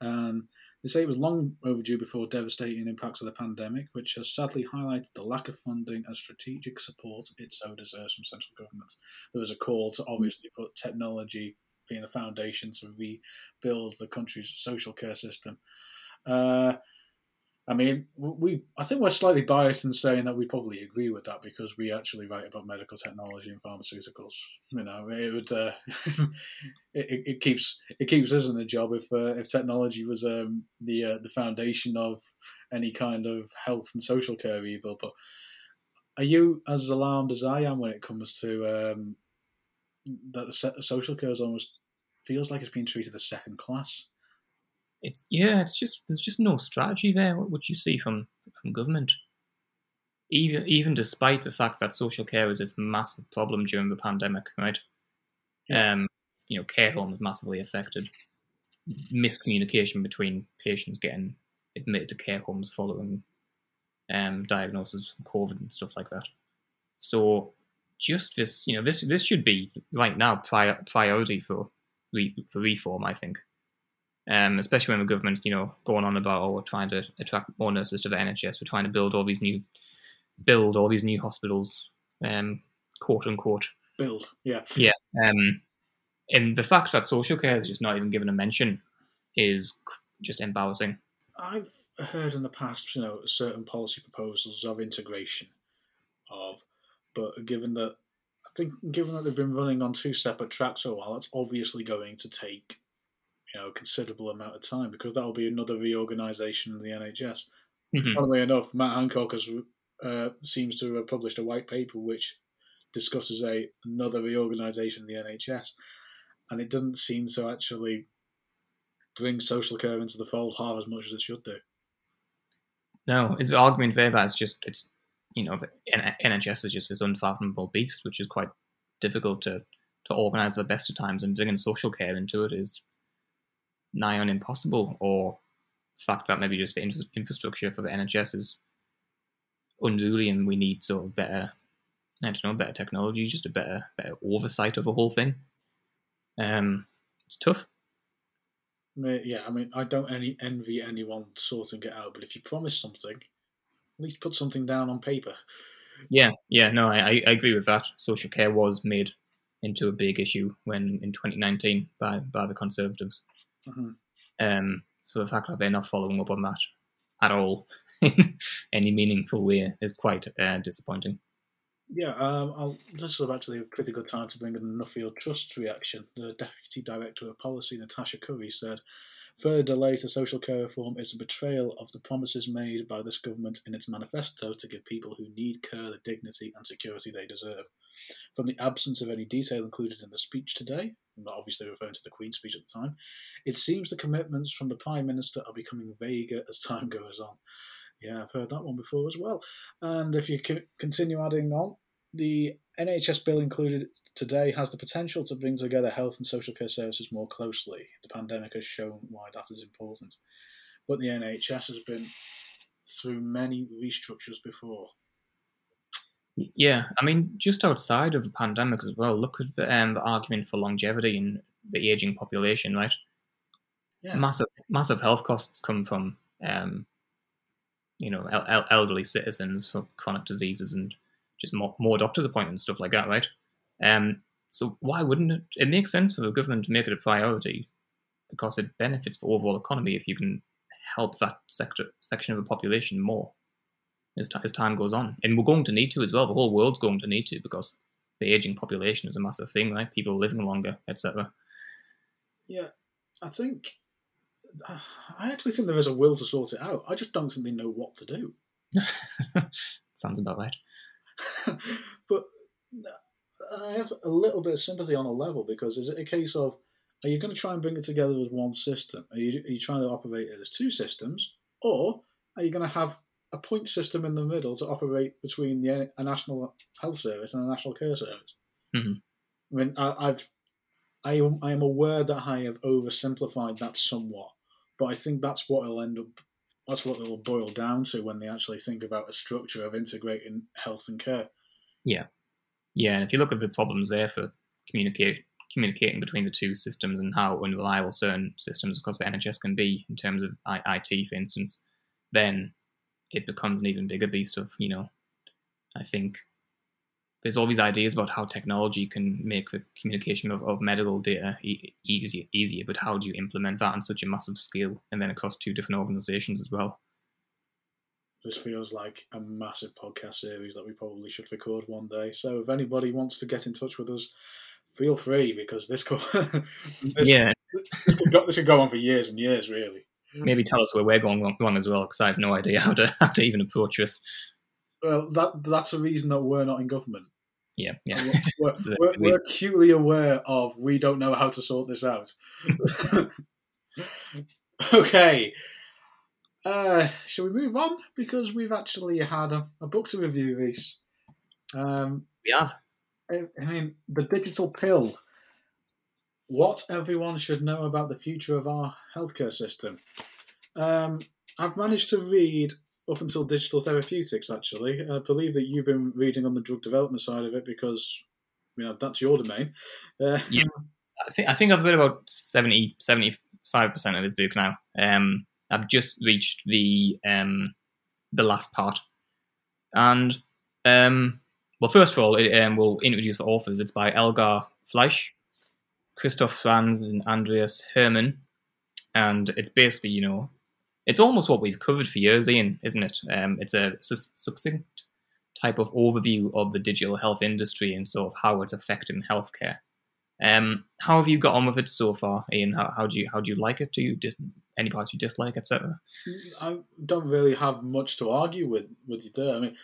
Um, they say it was long overdue before devastating impacts of the pandemic, which has sadly highlighted the lack of funding and strategic support it so deserves from central government. There was a call to obviously put technology being the foundation to rebuild the country's social care system. Uh, I mean, we I think we're slightly biased in saying that we probably agree with that because we actually write about medical technology and pharmaceuticals. You know, it would uh, it, it keeps it keeps us in the job if uh, if technology was um, the uh, the foundation of any kind of health and social care evil. But are you as alarmed as I am when it comes to um, that the social care is almost feels like it's being treated as second class? It's yeah, it's just there's just no strategy there. What would you see from from government? Even even despite the fact that social care was this massive problem during the pandemic, right? Yeah. Um, you know, care homes massively affected. Miscommunication between patients getting admitted to care homes following um, diagnosis from COVID and stuff like that. So just this, you know, this this should be right now prior, priority for re, for reform. I think um, especially when the government, you know, going on about, oh, we're trying to attract more nurses to the NHS, we're trying to build all these new, build all these new hospitals, um, quote unquote. Build, yeah, yeah. Um, and the fact that social care is just not even given a mention is just embarrassing. I've heard in the past, you know, certain policy proposals of integration of, but given that I think given that they've been running on two separate tracks for a while, that's obviously going to take you know a considerable amount of time because that will be another reorganisation of the NHS. Mhm. Funnily enough, Matt Hancock has uh, seems to have published a white paper which discusses a another reorganisation of the NHS, and it doesn't seem to actually bring social care into the fold half as much as it should do. No, his argument there that it's just it's you know the NHS is just this unfathomable beast, which is quite difficult to to organise at the best of times, and bringing social care into it is nigh on impossible. Or the fact that maybe just the infrastructure for the NHS is unruly, and we need sort of better, I don't know, better technology, just a better better oversight of the whole thing. Um, it's tough. Yeah, I mean, I don't any envy anyone sorting it out, but if you promise something, at least put something down on paper. Yeah, yeah, no, I, I I agree with that. Social care was made into a big issue when in 2019 by by the Conservatives. Mhm. Um, so the fact that they're not following up on that at all in any meaningful way is quite uh, disappointing. Yeah, um, I'll, this is actually a pretty good time to bring in the Nuffield Trust's reaction. The Deputy Director of Policy, Natasha Curry, said, Further delay to social care reform is a betrayal of the promises made by this government in its manifesto to give people who need care the dignity and security they deserve. From the absence of any detail included in the speech today, I'm not obviously referring to the Queen's speech at the time, it seems the commitments from the Prime Minister are becoming vaguer as time goes on. Yeah, I've heard that one before as well. And if you continue adding on, the NHS bill included today has the potential to bring together health and social care services more closely. The pandemic has shown why that is important. But the NHS has been through many restructures before. Yeah, I mean, just outside of the pandemic as well, look at the, um, the argument for longevity and the aging population, right? Yeah. Massive, massive health costs come from, um, you know, el- el- elderly citizens for chronic diseases and just more, more doctors' appointments, stuff like that, right? Um, so why wouldn't it? It makes sense for the government to make it a priority because it benefits the overall economy if you can help that sector section of the population more as, ti as time goes on. And we're going to need to as well. The whole world's going to need to because the aging population is a massive thing, right? People living longer, etc. Yeah, I think. I actually think there is a will to sort it out. I just don't think they know what to do. Sounds about right. But I have a little bit of sympathy on a level because is it a case of are you going to try and bring it together as one system? Are you, are you trying to operate it as two systems, or are you going to have a point system in the middle to operate between the a national health service and a national care service? Mhm. I mean, I, I've I am, I am aware that I have oversimplified that somewhat, but I think that's what it'll end up. That's what it'll boil down to when they actually think about a structure of integrating health and care. Yeah, yeah. and if you look at the problems there for communicate communicating between the two systems and how unreliable certain systems across the NHS can be in terms of IT, for instance, then it becomes an even bigger beast of you know. I think there's all these ideas about how technology can make the communication of, of medical data e- easier, easier, but how do you implement that on such a massive scale and then across two different organizations as well? This feels like a massive podcast series that we probably should record one day. So if anybody wants to get in touch with us, feel free because this co- this, yeah, this, could go, this could go on for years and years, really. maybe tell us where we're going wrong, wrong as well, because I have no idea how to how to even approach this. Well, that that's a reason that we're not in government. Yeah, yeah. We're, we're, we're acutely aware of we don't know how to sort this out. okay. Uh, shall we move on? Because we've actually had a, a book to review, Reece. Um, we have. I I mean, the digital pill. What everyone should know about the future of our healthcare system. Um, I've managed to read up until digital therapeutics. Actually, I believe that you've been reading on the drug development side of it because you know that's your domain. Uh, Yeah. I think I think I've read about 70 75 percent of this book now. Um, I've just reached the um, the last part, and um, well, first of all, it, um, we'll introduce the authors. It's by Elgar Fleisch, Christoph Franz, and Andreas Herrmann. and it's basically you know, it's almost what we've covered for years, Ian, isn't it? Um, it's a succinct type of overview of the digital health industry and sort of how it's affecting healthcare. Um, how have you got on with it so far, Ian? How, how do you how do you like it? Do you dis- any parts you dislike, etc.? I don't really have much to argue with with you there. I mean,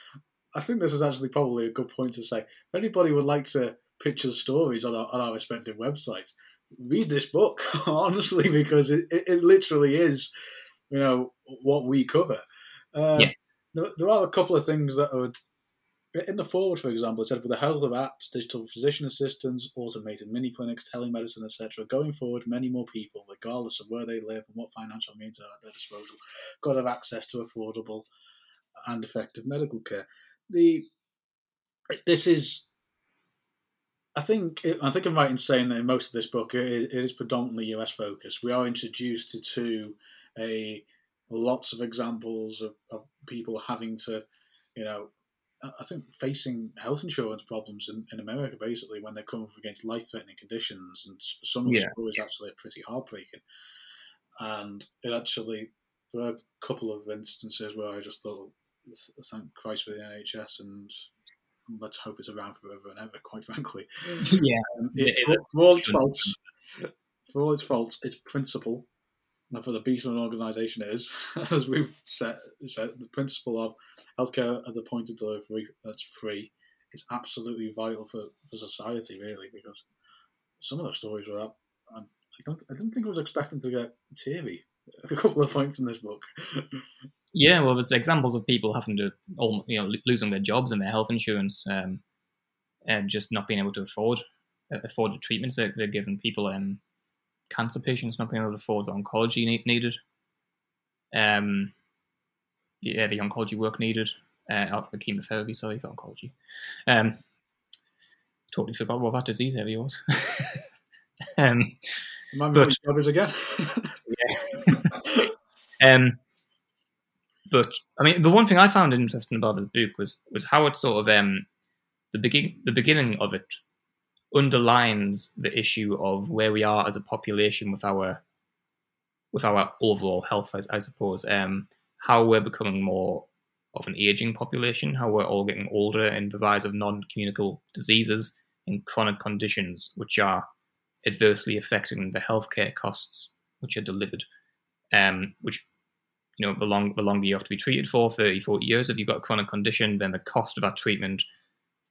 I think this is actually probably a good point to say. If anybody would like to pitch us stories on our, on our respective websites, read this book honestly because it, it, it, literally is, you know, what we cover. Um, yeah. there, there are a couple of things that I would in the foreword, for example, it said with the help of apps, digital physician assistants, automated mini clinics, telemedicine, etc., going forward, many more people, regardless of where they live and what financial means are at their disposal, got to have access to affordable and effective medical care. The this is, I think, I think I'm right in saying that in most of this book it is, it is predominantly US focused. We are introduced to, to a lots of examples of, of people having to, you know, I think facing health insurance problems in, in America basically when they come up against life threatening conditions, and some of the yeah. stories actually are pretty heartbreaking. And it actually there are a couple of instances where I just thought, thank Christ for the NHS, and let's hope it's around forever and ever. Quite frankly, yeah, um, it, it for, for all its faults, for all its faults, its principle and for the beast of an organisation is, as we've said, said, the principle of healthcare at the point of delivery that's free is absolutely vital for, for society, really, because some of those stories were up. I don't, I don't think I was expecting to get teary a couple of points in this book. yeah, well, there's examples of people having to, you know, losing their jobs and their health insurance, um, and just not being able to afford afford the treatments they're, they're giving people. Um, cancer patients not being able to afford the oncology needed. Um, yeah, the oncology work needed. Uh, the chemotherapy, sorry, for oncology. Um, totally forgot what that disease area was. um, but, again. yeah. um, but I mean, the one thing I found interesting about this book was was how it sort of um, the begin the beginning of it underlines the issue of where we are as a population with our with our overall health, I, I suppose. Um, how we're becoming more of an aging population, how we're all getting older, and the rise of non-communicable diseases and chronic conditions, which are adversely affecting the healthcare costs which are delivered. Um, which you know, the, long, the longer you have to be treated for, 30, 40 years, if you've got a chronic condition, then the cost of that treatment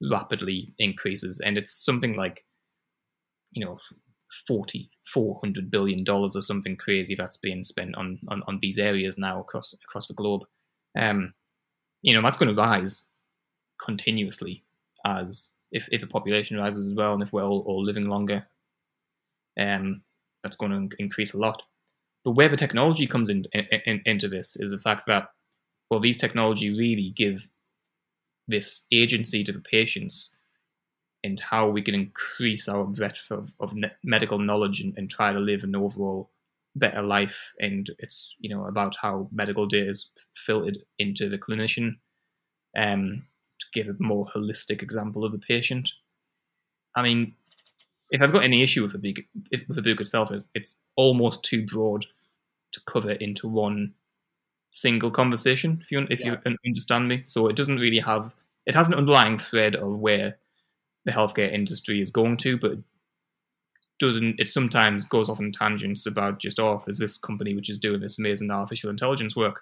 rapidly increases, and it's something like, you know, 40, 400 billion dollars or something crazy that's being spent on, on, on these areas now across across the globe. Um, you know, that's going to rise continuously as if, if the population rises as well, and if we're all, all living longer, um, that's going to increase a lot. But where the technology comes in, in, in, into this is the fact that well, these technology really give this agency to the patients and how we can increase our breadth of, of medical knowledge and, and, try to live an overall better life. And it's you know about how medical data is filtered into the clinician um, to give a more holistic example of the patient. I mean, if I've got any issue with the book, with the book itself, it's almost too broad to cover into one single conversation. If you if yeah. you understand me, so it doesn't really have it has an underlying thread of where the healthcare industry is going to, but doesn't it sometimes goes off in tangents about just oh there's this company which is doing this amazing artificial intelligence work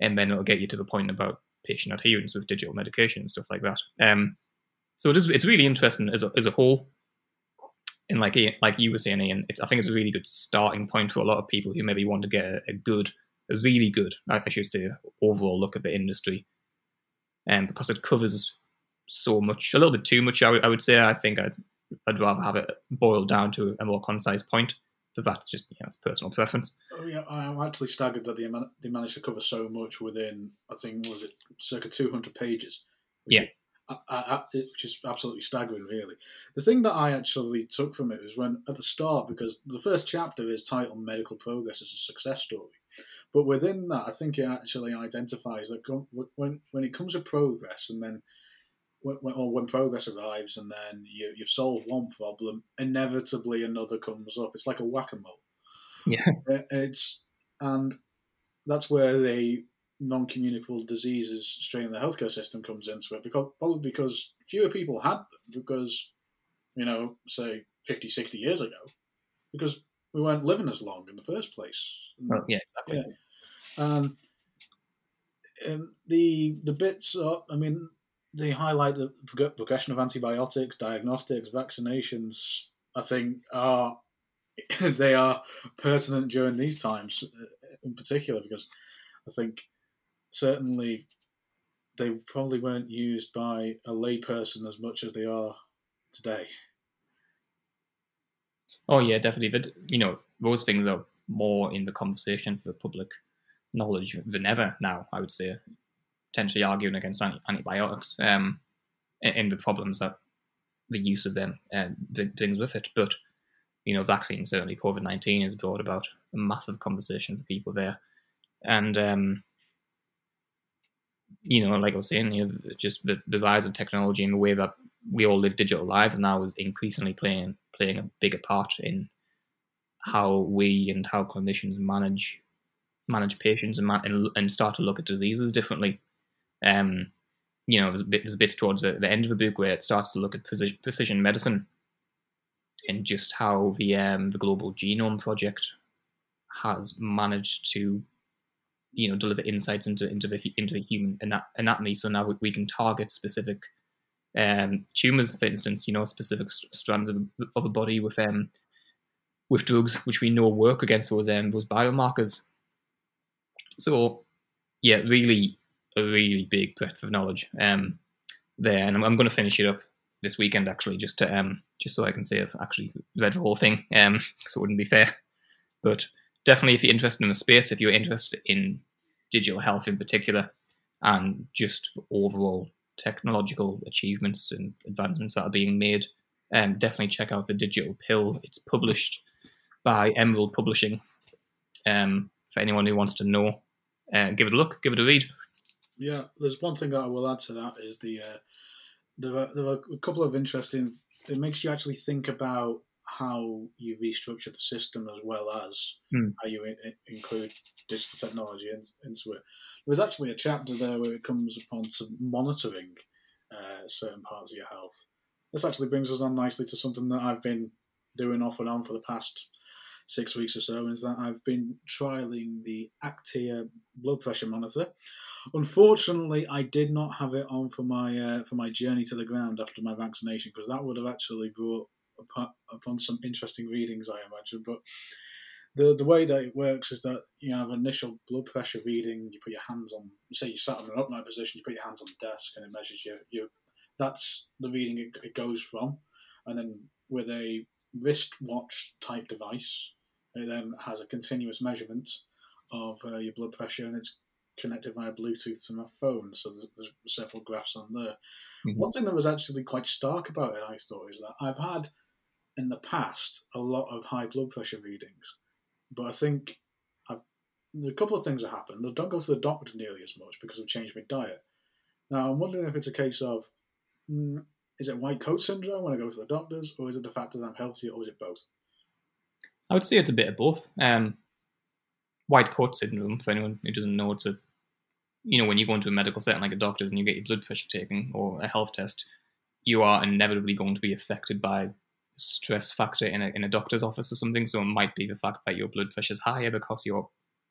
and then it'll get you to the point about patient adherence with digital medication and stuff like that um so it is it's really interesting as a, as a whole and like like you were saying Ian, it's, I think it's a really good starting point for a lot of people who maybe want to get a, a good a really good I should say overall look at the industry um, because it covers so much, a little bit too much. I, w- I would say. I think I'd, I'd rather have it boiled down to a more concise point. But that's just you know, it's personal preference. Oh, yeah, I'm actually staggered that they, man- they managed to cover so much within. I think was it circa 200 pages. Yeah. I, I, which is absolutely staggering, really. The thing that I actually took from it was when, at the start, because the first chapter is titled Medical Progress as a Success Story. But within that, I think it actually identifies that when when it comes to progress, and then when, or when progress arrives, and then you, you've solved one problem, inevitably another comes up. It's like a whack a mole. Yeah. It's and that's where the non-communicable diseases strain the healthcare system comes into it because probably because fewer people had them because you know say 50 60 years ago because we weren't living as long in the first place well, yeah exactly yeah. Um, um, the the bits are, I mean they highlight the progression of antibiotics diagnostics vaccinations I think are they are pertinent during these times uh, in particular because I think certainly they probably weren't used by a layperson as much as they are today. Oh yeah, definitely. That you know those things are more in the conversation for public knowledge than ever now. I would say, potentially arguing against antibiotics um, and the problems that the use of them and uh, things with it. But you know, vaccines certainly COVID nineteen has brought about a massive conversation for people there, and um, you know, like I was saying, you know, just the, the rise of technology and the way that we all live digital lives now is increasingly playing playing a bigger part in how we and how clinicians manage manage patients and, and, and start to look at diseases differently. Um, you know, there's a bit there's a bit towards the, the end of the book where it starts to look at precision, precision medicine and just how the um, the global genome project has managed to you know deliver insights into into the into the human anatomy. So now we can target specific um, tumors, for instance, you know, specific strands of, of a body with um, with drugs which we know work against those um, those biomarkers. So, yeah, really a really big breadth of knowledge um, there, and I'm, I'm going to finish it up this weekend actually, just to um, just so I can say I've actually read the whole thing, um, because it wouldn't be fair. But definitely, if you're interested in the space, if you're interested in digital health in particular, and just overall technological achievements and advancements that are being made, um, definitely check out the Digital Pill. It's published by Emerald Publishing. Um, for anyone who wants to know, uh, give it a look, give it a read. Yeah, there's one thing that I will add to that is the uh, there are there are a couple of interesting. It makes you actually think about how you restructure the system as well as mm. how you in, include digital technology in, into it. There's actually a chapter there where it comes upon to monitoring uh, certain parts of your health. This actually brings us on nicely to something that I've been doing off and on for the past six weeks or so, is that I've been trialing the Aktiia blood pressure monitor. Unfortunately, I did not have it on for my uh, for my journey to the ground after my vaccination because that would have actually brought upon, some interesting readings, I imagine. But the the way that it works is that you have initial blood pressure reading. You put your hands on, say you sat in an upright position, you put your hands on the desk, and it measures your your. That's the reading it, it goes from, and then with a wristwatch type device, it then has a continuous measurement of uh, your blood pressure, and it's connected via Bluetooth to my phone. So there's, there's several graphs on there. Mm-hmm. One thing that was actually quite stark about it, I thought, is that I've had in the past a lot of high blood pressure readings, but I think I've, a couple of things have happened. I don't go to the doctor nearly as much because I've changed my diet. Now I'm wondering if it's a case of mm, is it white coat syndrome when I go to the doctors, or is it the fact that I'm healthy, or is it both? I would say it's a bit of both. Um, white coat syndrome, for anyone who doesn't know, it's a you know when you go into a medical setting like a doctor's and you get your blood pressure taken or a health test, you are inevitably going to be affected by stress factor in a, in a doctor's office or something. So it might be the fact that your blood pressure is higher because you're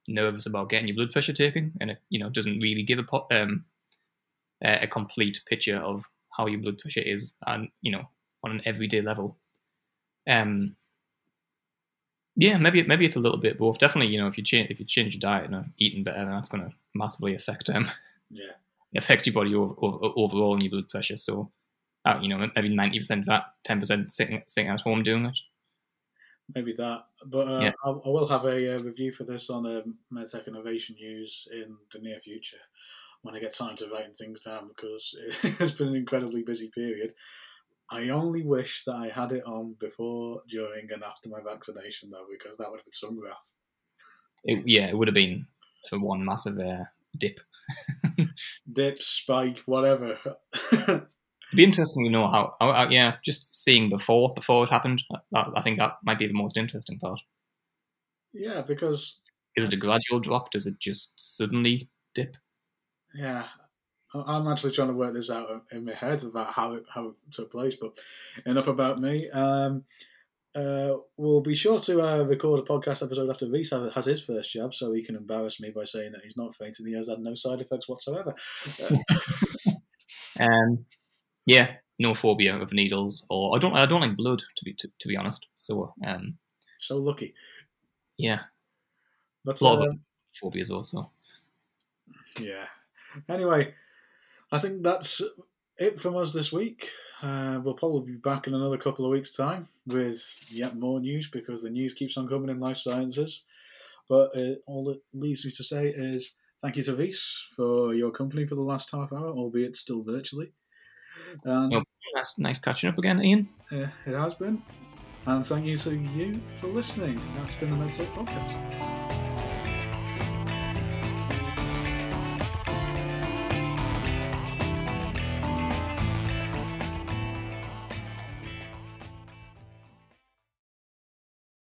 nervous about getting your blood pressure taken, and it you know doesn't really give a um, a complete picture of how your blood pressure is, and you know on an everyday level. Um, yeah, maybe maybe it's a little bit both. Definitely, you know, if you change if you change your diet and eating better, that's going to massively affect um yeah affect your body over, over, overall and your blood pressure. So uh, you know, maybe ninety percent of that, ten percent sitting sitting at home doing it. Maybe that, but uh, yeah. I, I, will have a, uh, review for this on um, MedTech Innovation News in the near future when I get time to write things down because it's been an incredibly busy period. I only wish that I had it on before, during, and after my vaccination, though, because that would have been some graph. It, yeah, it would have been for one massive uh, dip. dip, spike, whatever. It'd be interesting to know how, how, how, yeah, just seeing before before it happened. I, I think that might be the most interesting part. Yeah, because Is it a gradual drop? Does it just suddenly dip? yeah, I'm actually trying to work this out in my head about how it how it took place. But enough about me. Um, uh, we'll be sure to uh, record a podcast episode after Reece has his first jab, so he can embarrass me by saying that he's not fainting. He has had no side effects whatsoever. Um, yeah, no phobia of needles, or I don't. I don't like blood to be to, to be honest. So um, so lucky. yeah, That's a lot uh, of phobias also. Yeah. Anyway, I think that's it from us this week. Uh, we'll probably be back in another couple of weeks' time with yet more news because the news keeps on coming in life sciences. But uh, all it leaves me to say is thank you to Reece for your company for the last half hour, albeit still virtually. And Yep. Nice, nice catching up again, Ian. uh, it has been. And thank you to you for listening. That's been the MedTech Podcast.